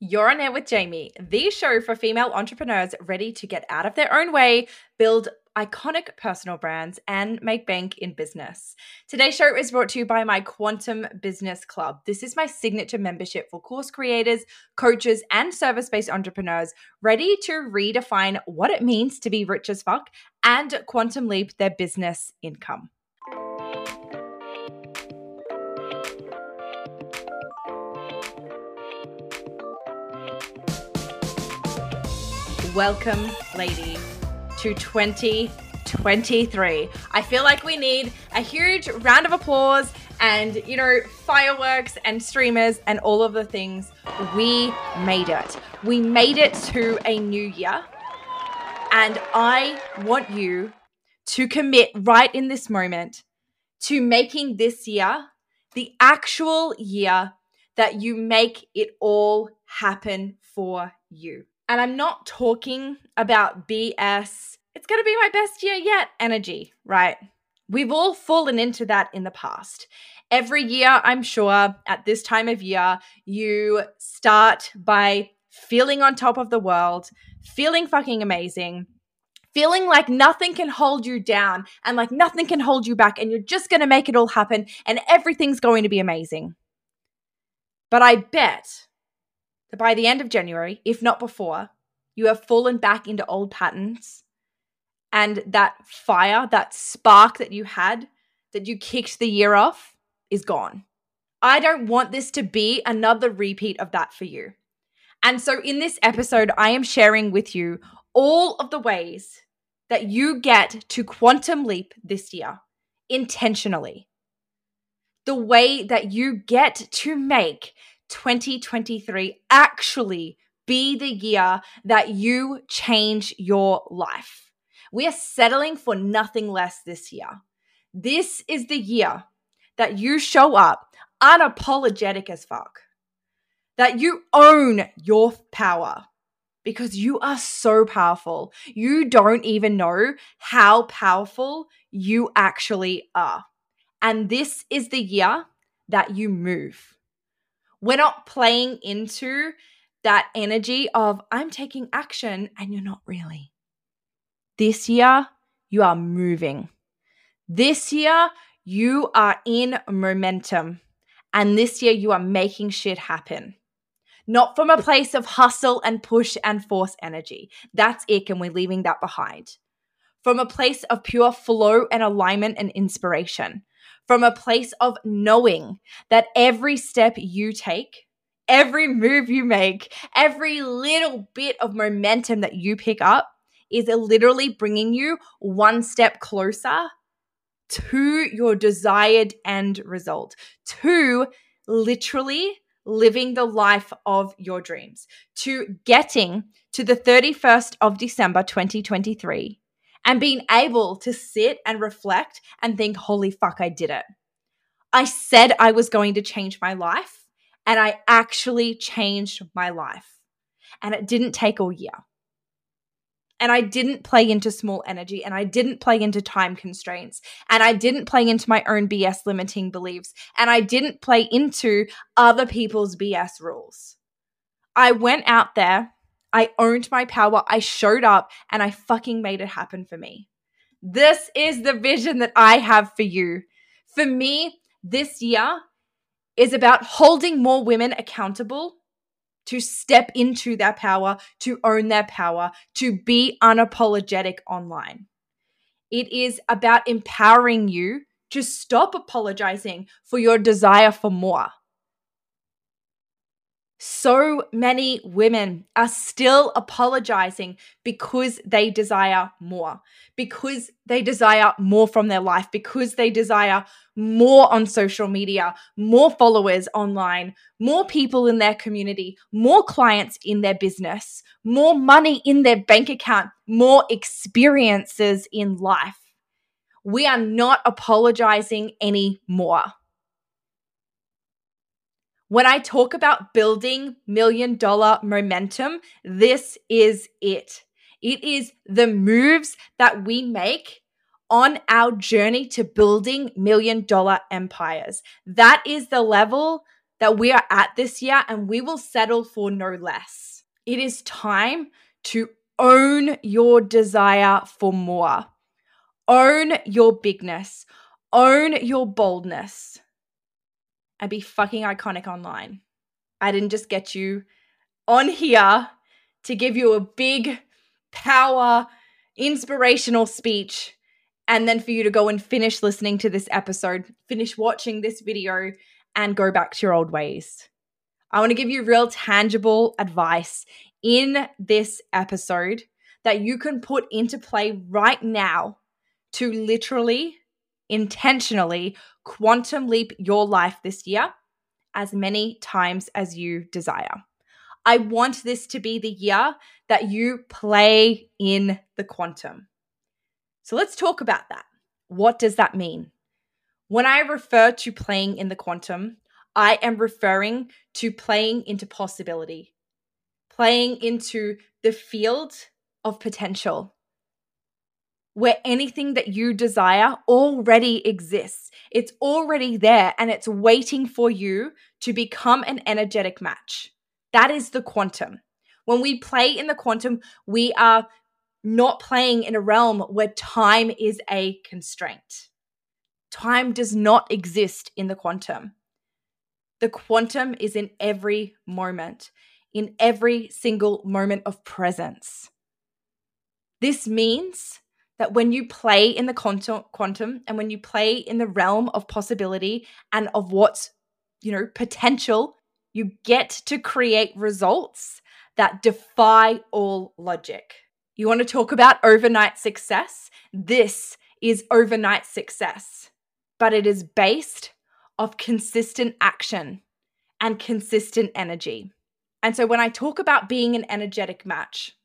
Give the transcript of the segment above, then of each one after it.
You're on air with Jamie, the show for female entrepreneurs ready to get out of their own way, build iconic personal brands, and make bank in business. Today's show is brought to you by my Quantum Business Club. This is my signature membership for course creators, coaches, and service based entrepreneurs ready to redefine what it means to be rich as fuck and quantum leap their business income. Welcome, ladies, to 2023. I feel like we need a huge round of applause and, you know, fireworks and streamers and all of the things. We made it. We made it to a new year. And I want you to commit right in this moment to making this year the actual year that you make it all happen for you. And I'm not talking about BS, it's going to be my best year yet energy, right? We've all fallen into that in the past. Every year, I'm sure at this time of year, you start by feeling on top of the world, feeling fucking amazing, feeling like nothing can hold you down and like nothing can hold you back, and you're just going to make it all happen and everything's going to be amazing. But I bet that by the end of January, if not before, you have fallen back into old patterns and that fire, that spark that you had, that you kicked the year off, is gone. I don't want this to be another repeat of that for you. And so, in this episode, I am sharing with you all of the ways that you get to quantum leap this year intentionally. The way that you get to make 2023 actually be the year that you change your life. We are settling for nothing less this year. This is the year that you show up unapologetic as fuck, that you own your power because you are so powerful. You don't even know how powerful you actually are. And this is the year that you move. We're not playing into that energy of I'm taking action and you're not really. This year, you are moving. This year, you are in momentum. And this year, you are making shit happen. Not from a place of hustle and push and force energy. That's it, and we're leaving that behind. From a place of pure flow and alignment and inspiration from a place of knowing that every step you take, every move you make, every little bit of momentum that you pick up is literally bringing you one step closer to your desired end result, to literally living the life of your dreams, to getting to the 31st of December 2023 and being able to sit and reflect and think, holy fuck, I did it. I said I was going to change my life, and I actually changed my life. And it didn't take all year. And I didn't play into small energy, and I didn't play into time constraints, and I didn't play into my own BS limiting beliefs, and I didn't play into other people's BS rules. I went out there I owned my power. I showed up and I fucking made it happen for me. This is the vision that I have for you. For me, this year is about holding more women accountable to step into their power, to own their power, to be unapologetic online. It is about empowering you to stop apologizing for your desire for more so many women are still apologizing because they desire more, because they desire more from their life, because they desire more on social media, more followers online, more people in their community, more clients in their business, more money in their bank account, more experiences in life. We are not apologizing anymore. When I talk about building million dollar momentum, this is it. It is the moves that we make on our journey to building million dollar empires. That is the level that we are at this year and we will settle for no less. It is time to own your desire for more, own your bigness, own your boldness, and be fucking iconic online. I didn't just get you on here to give you a big power, inspirational speech, and then for you to go and finish listening to this episode, finish watching this video, and go back to your old ways. I want to give you real tangible advice in this episode that you can put into play right now to literally, intentionally quantum leap your life this year as many times as you desire. I want this to be the year that you play in the quantum. So let's talk about that. What does that mean? When I refer to playing in the quantum, I am referring to playing into possibility, playing into the field of potential where anything that you desire already exists. It's already there and it's waiting for you to become an energetic match. That is the quantum. When we play in the quantum, we are not playing in a realm where time is a constraint. Time does not exist in the quantum. The quantum is in every moment, in every single moment of presence. This means that when you play in the quantum and when you play in the realm of possibility and of what's, you know, potential, you get to create results that defy all logic. You want to talk about overnight success? This is overnight success, but it is based of consistent action and consistent energy. And so when I talk about being an energetic match,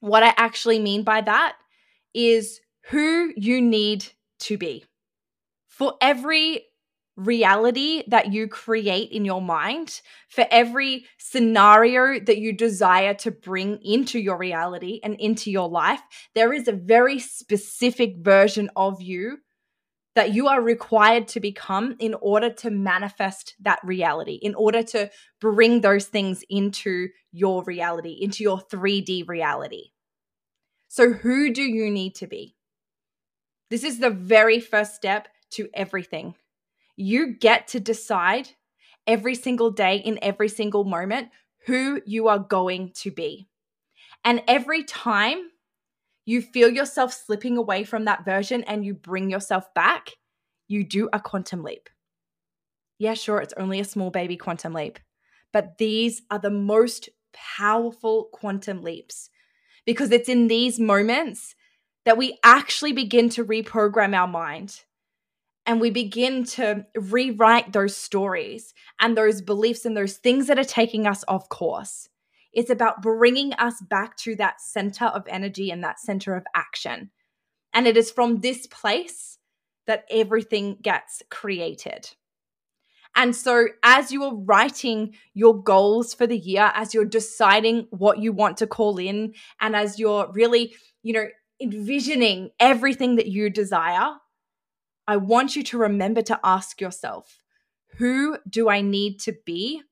what I actually mean by that is who you need to be. For every reality that you create in your mind, for every scenario that you desire to bring into your reality and into your life, there is a very specific version of you that you are required to become in order to manifest that reality, in order to bring those things into your reality, into your 3D reality. So, who do you need to be? This is the very first step to everything. You get to decide every single day, in every single moment, who you are going to be. And every time you feel yourself slipping away from that version and you bring yourself back, you do a quantum leap. Yeah, sure, it's only a small baby quantum leap, but these are the most powerful quantum leaps because it's in these moments that we actually begin to reprogram our mind and we begin to rewrite those stories and those beliefs and those things that are taking us off course. It's about bringing us back to that center of energy and that center of action. And it is from this place that everything gets created. And so, as you are writing your goals for the year, as you're deciding what you want to call in, and as you're really, you know, envisioning everything that you desire, I want you to remember to ask yourself who do I need to be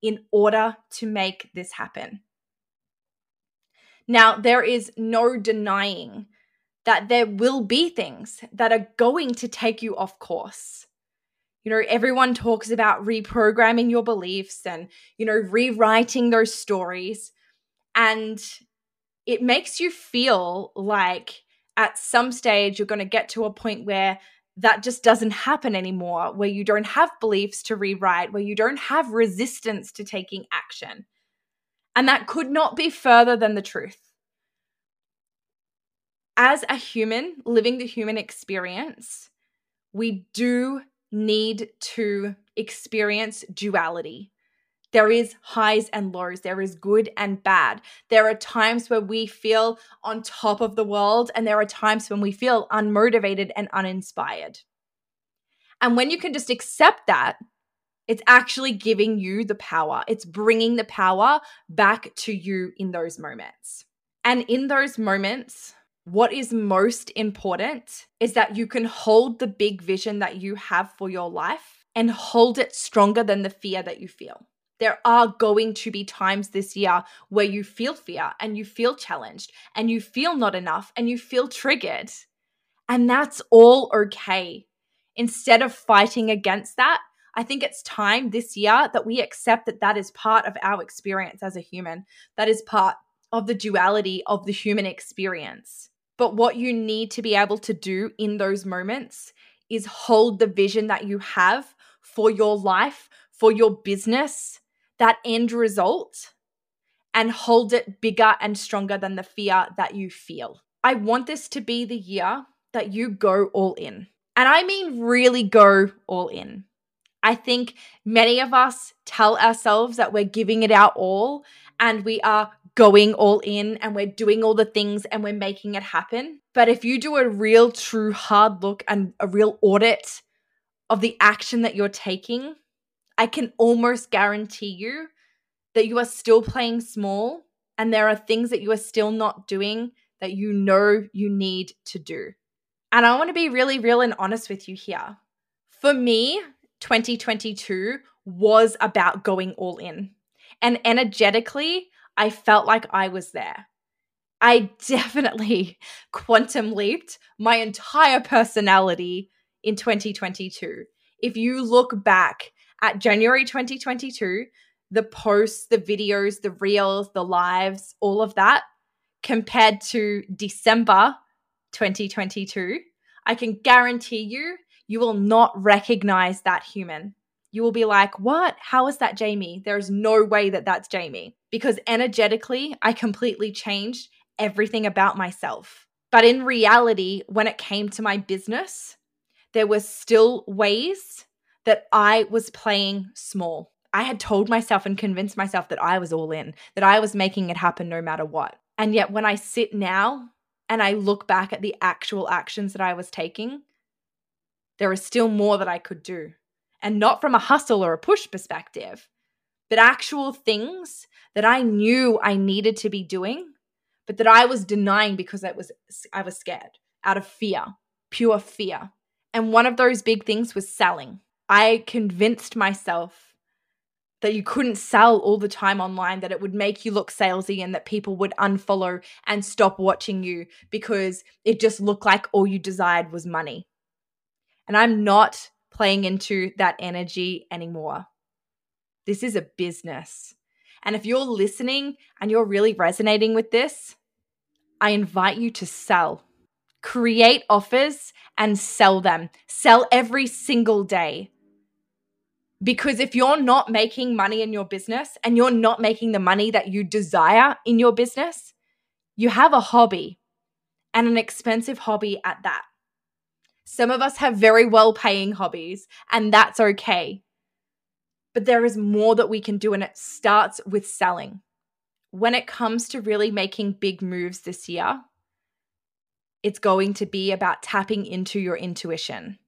in order to make this happen? Now, there is no denying that there will be things that are going to take you off course you know, everyone talks about reprogramming your beliefs and, you know, rewriting those stories. And it makes you feel like at some stage you're going to get to a point where that just doesn't happen anymore, where you don't have beliefs to rewrite, where you don't have resistance to taking action. And that could not be further than the truth. As a human living the human experience, we do need to experience duality. There is highs and lows. There is good and bad. There are times where we feel on top of the world, and there are times when we feel unmotivated and uninspired. And when you can just accept that, it's actually giving you the power. It's bringing the power back to you in those moments. And in those moments, what is most important is that you can hold the big vision that you have for your life and hold it stronger than the fear that you feel. There are going to be times this year where you feel fear and you feel challenged and you feel not enough and you feel triggered. And that's all okay. Instead of fighting against that, I think it's time this year that we accept that that is part of our experience as a human. That is part of the duality of the human experience. But what you need to be able to do in those moments is hold the vision that you have for your life, for your business, that end result, and hold it bigger and stronger than the fear that you feel. I want this to be the year that you go all in. And I mean, really go all in. I think many of us tell ourselves that we're giving it our all and we are going all in and we're doing all the things and we're making it happen. But if you do a real, true hard look and a real audit of the action that you're taking, I can almost guarantee you that you are still playing small and there are things that you are still not doing that you know you need to do. And I want to be really real and honest with you here. For me, 2022 was about going all in. And energetically, I felt like I was there. I definitely quantum leaped my entire personality in 2022. If you look back at January 2022, the posts, the videos, the reels, the lives, all of that, compared to December 2022, I can guarantee you, you will not recognize that human. You will be like, What? How is that Jamie? There's no way that that's Jamie. Because energetically, I completely changed everything about myself. But in reality, when it came to my business, there were still ways that I was playing small. I had told myself and convinced myself that I was all in, that I was making it happen no matter what. And yet, when I sit now and I look back at the actual actions that I was taking, there is still more that I could do. And not from a hustle or a push perspective, but actual things that I knew I needed to be doing, but that I was denying because I was I was scared out of fear, pure fear. And one of those big things was selling. I convinced myself that you couldn't sell all the time online, that it would make you look salesy and that people would unfollow and stop watching you because it just looked like all you desired was money. And I'm not playing into that energy anymore. This is a business. And if you're listening and you're really resonating with this, I invite you to sell. Create offers and sell them. Sell every single day. Because if you're not making money in your business and you're not making the money that you desire in your business, you have a hobby and an expensive hobby at that. Some of us have very well paying hobbies, and that's okay. But there is more that we can do, and it starts with selling. When it comes to really making big moves this year, it's going to be about tapping into your intuition.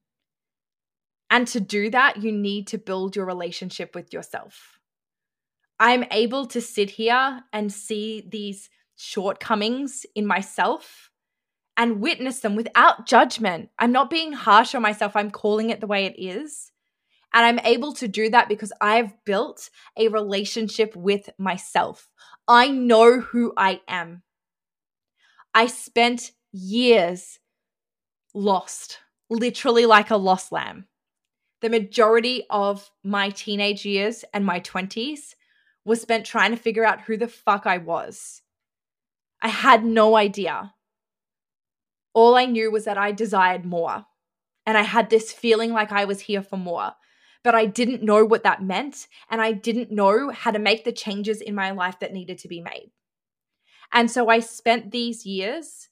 And to do that, you need to build your relationship with yourself. I'm able to sit here and see these shortcomings in myself and witness them without judgment. I'm not being harsh on myself, I'm calling it the way it is. And I'm able to do that because I've built a relationship with myself. I know who I am. I spent years lost, literally like a lost lamb the majority of my teenage years and my 20s was spent trying to figure out who the fuck I was. I had no idea. All I knew was that I desired more. And I had this feeling like I was here for more. But I didn't know what that meant. And I didn't know how to make the changes in my life that needed to be made. And so I spent these years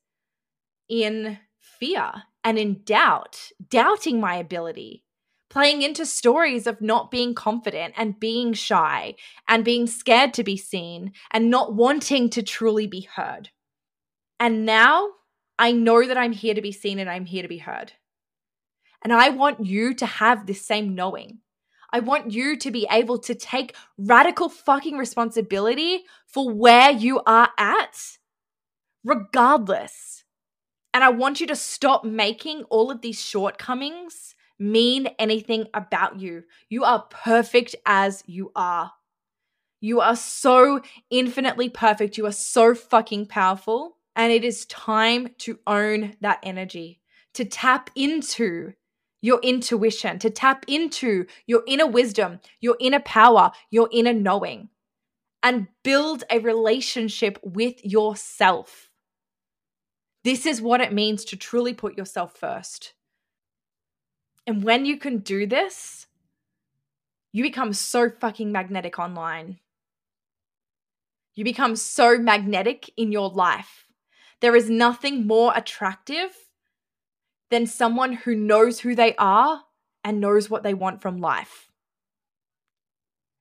in fear and in doubt, doubting my ability, playing into stories of not being confident and being shy and being scared to be seen and not wanting to truly be heard. And now I know that I'm here to be seen and I'm here to be heard. And I want you to have this same knowing. I want you to be able to take radical fucking responsibility for where you are at, regardless. And I want you to stop making all of these shortcomings mean anything about you. You are perfect as you are. You are so infinitely perfect. You are so fucking powerful. And it is time to own that energy, to tap into your intuition, to tap into your inner wisdom, your inner power, your inner knowing, and build a relationship with yourself. This is what it means to truly put yourself first. And when you can do this, you become so fucking magnetic online. You become so magnetic in your life. There is nothing more attractive than someone who knows who they are and knows what they want from life.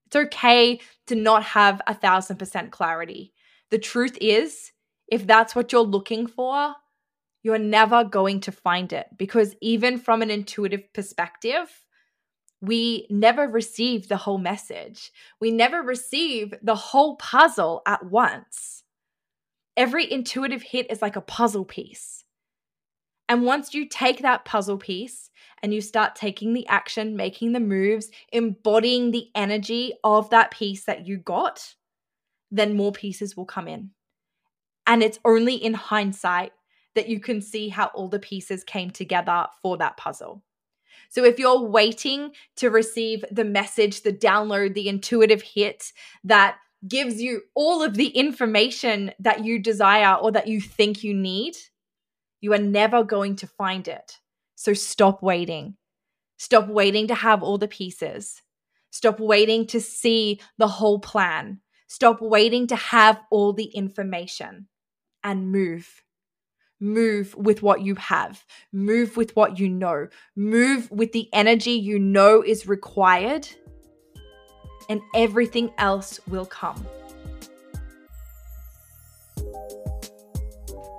It's okay to not have a thousand percent clarity. The truth is, if that's what you're looking for, you're never going to find it because even from an intuitive perspective, we never receive the whole message. We never receive the whole puzzle at once. Every intuitive hit is like a puzzle piece. And once you take that puzzle piece and you start taking the action, making the moves, embodying the energy of that piece that you got, then more pieces will come in. And it's only in hindsight that you can see how all the pieces came together for that puzzle. So if you're waiting to receive the message, the download, the intuitive hit that gives you all of the information that you desire or that you think you need, you are never going to find it. So stop waiting. Stop waiting to have all the pieces. Stop waiting to see the whole plan. Stop waiting to have all the information and move. Move with what you have. Move with what you know. Move with the energy you know is required, and everything else will come.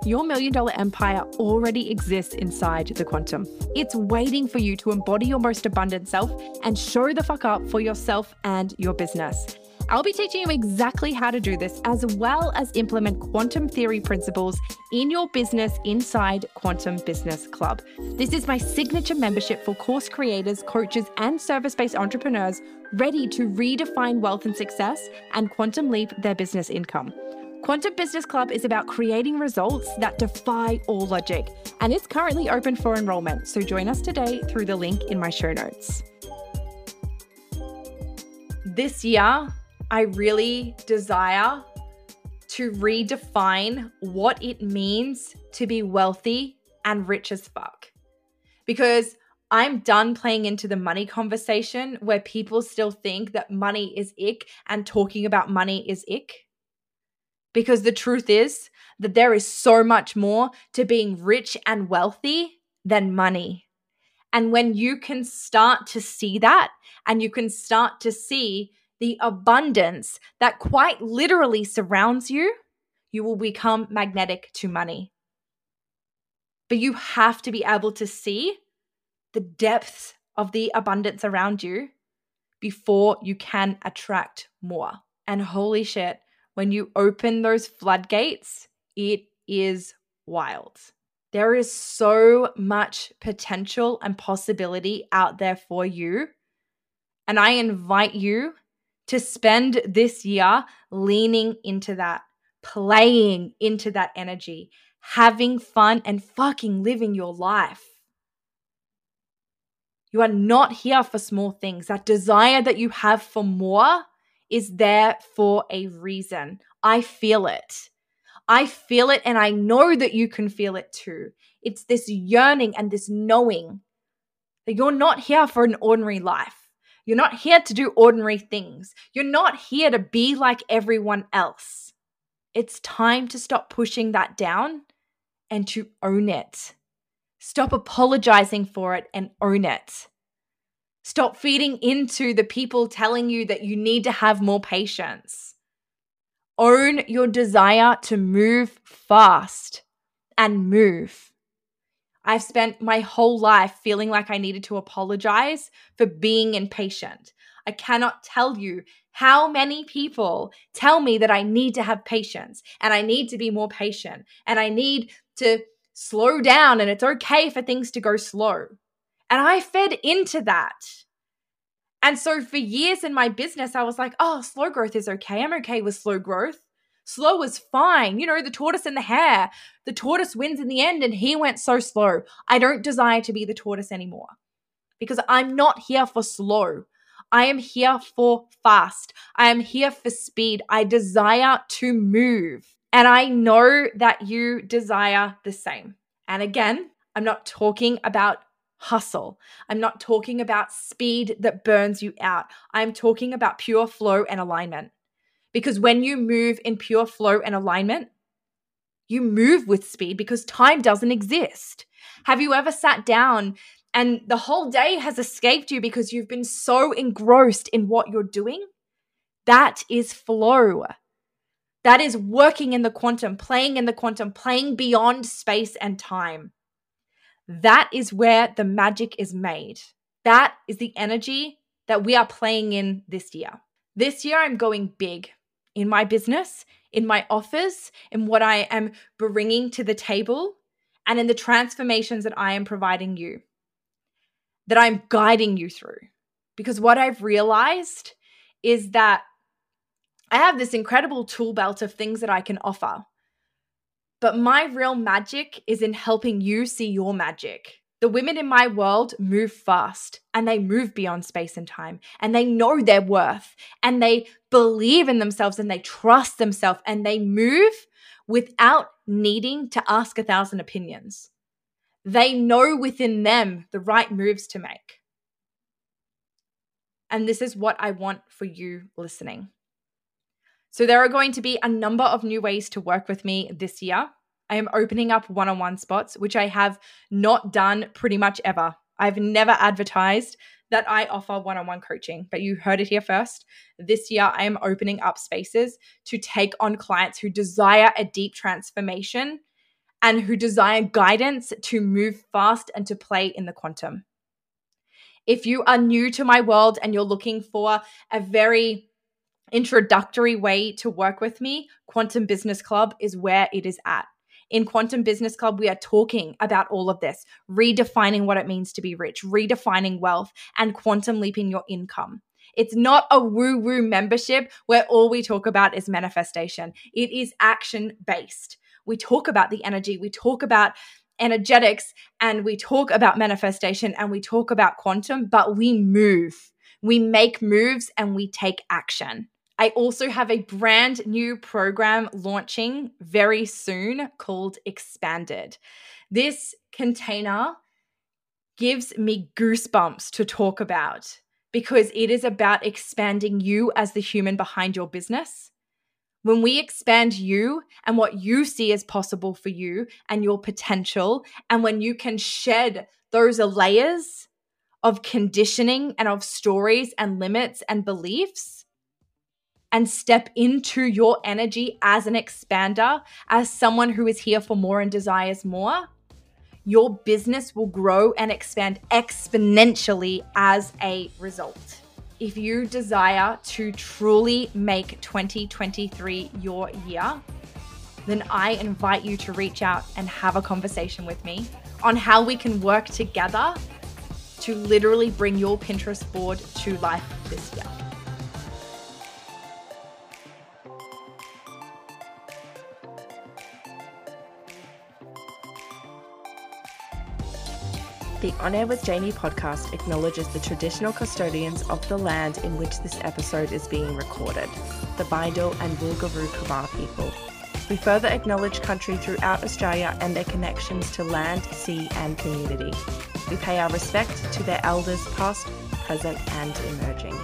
Your million dollar empire already exists inside the quantum. It's waiting for you to embody your most abundant self and show the fuck up for yourself and your business. I'll be teaching you exactly how to do this, as well as implement quantum theory principles in your business inside Quantum Business Club. This is my signature membership for course creators, coaches, and service based entrepreneurs ready to redefine wealth and success and quantum leap their business income. Quantum Business Club is about creating results that defy all logic, and it's currently open for enrollment. So join us today through the link in my show notes. This year, I really desire to redefine what it means to be wealthy and rich as fuck. Because I'm done playing into the money conversation where people still think that money is ick and talking about money is ick. Because the truth is that there is so much more to being rich and wealthy than money. And when you can start to see that and you can start to see the abundance that quite literally surrounds you, you will become magnetic to money. But you have to be able to see the depths of the abundance around you before you can attract more. And holy shit, when you open those floodgates, it is wild. There is so much potential and possibility out there for you. And I invite you to spend this year leaning into that, playing into that energy, having fun, and fucking living your life. You are not here for small things. That desire that you have for more is there for a reason. I feel it. I feel it, and I know that you can feel it too. It's this yearning and this knowing that you're not here for an ordinary life. You're not here to do ordinary things. You're not here to be like everyone else. It's time to stop pushing that down and to own it. Stop apologizing for it and own it. Stop feeding into the people telling you that you need to have more patience. Own your desire to move fast and move. I've spent my whole life feeling like I needed to apologize for being impatient. I cannot tell you how many people tell me that I need to have patience and I need to be more patient and I need to slow down and it's okay for things to go slow. And I fed into that. And so for years in my business, I was like, oh, slow growth is okay. I'm okay with slow growth. Slow is fine. You know, the tortoise and the hare. The tortoise wins in the end, and he went so slow. I don't desire to be the tortoise anymore because I'm not here for slow. I am here for fast. I am here for speed. I desire to move. And I know that you desire the same. And again, I'm not talking about hustle. I'm not talking about speed that burns you out. I'm talking about pure flow and alignment. Because when you move in pure flow and alignment, you move with speed because time doesn't exist. Have you ever sat down and the whole day has escaped you because you've been so engrossed in what you're doing? That is flow. That is working in the quantum, playing in the quantum, playing beyond space and time. That is where the magic is made. That is the energy that we are playing in this year. This year, I'm going big in my business, in my offers, in what I am bringing to the table, and in the transformations that I am providing you, that I'm guiding you through. Because what I've realized is that I have this incredible tool belt of things that I can offer. But my real magic is in helping you see your magic. The women in my world move fast and they move beyond space and time and they know their worth and they believe in themselves and they trust themselves and they move without needing to ask a thousand opinions. They know within them the right moves to make. And this is what I want for you listening. So, there are going to be a number of new ways to work with me this year. I am opening up one on one spots, which I have not done pretty much ever. I've never advertised that I offer one on one coaching, but you heard it here first. This year, I am opening up spaces to take on clients who desire a deep transformation and who desire guidance to move fast and to play in the quantum. If you are new to my world and you're looking for a very introductory way to work with me, Quantum Business Club is where it is at. In Quantum Business Club, we are talking about all of this, redefining what it means to be rich, redefining wealth, and quantum leaping your income. It's not a woo woo membership where all we talk about is manifestation. It is action based. We talk about the energy, we talk about energetics, and we talk about manifestation and we talk about quantum, but we move. We make moves and we take action. I also have a brand new program launching very soon called Expanded. This container gives me goosebumps to talk about because it is about expanding you as the human behind your business. When we expand you and what you see as possible for you and your potential, and when you can shed those layers of conditioning and of stories and limits and beliefs, and step into your energy as an expander, as someone who is here for more and desires more, your business will grow and expand exponentially as a result. If you desire to truly make 2023 your year, then I invite you to reach out and have a conversation with me on how we can work together to literally bring your Pinterest board to life this year. The On Air with Jamie podcast acknowledges the traditional custodians of the land in which this episode is being recorded, the Bidal and Woolgooroo Kabar people. We further acknowledge country throughout Australia and their connections to land, sea, and community. We pay our respect to their elders, past, present, and emerging.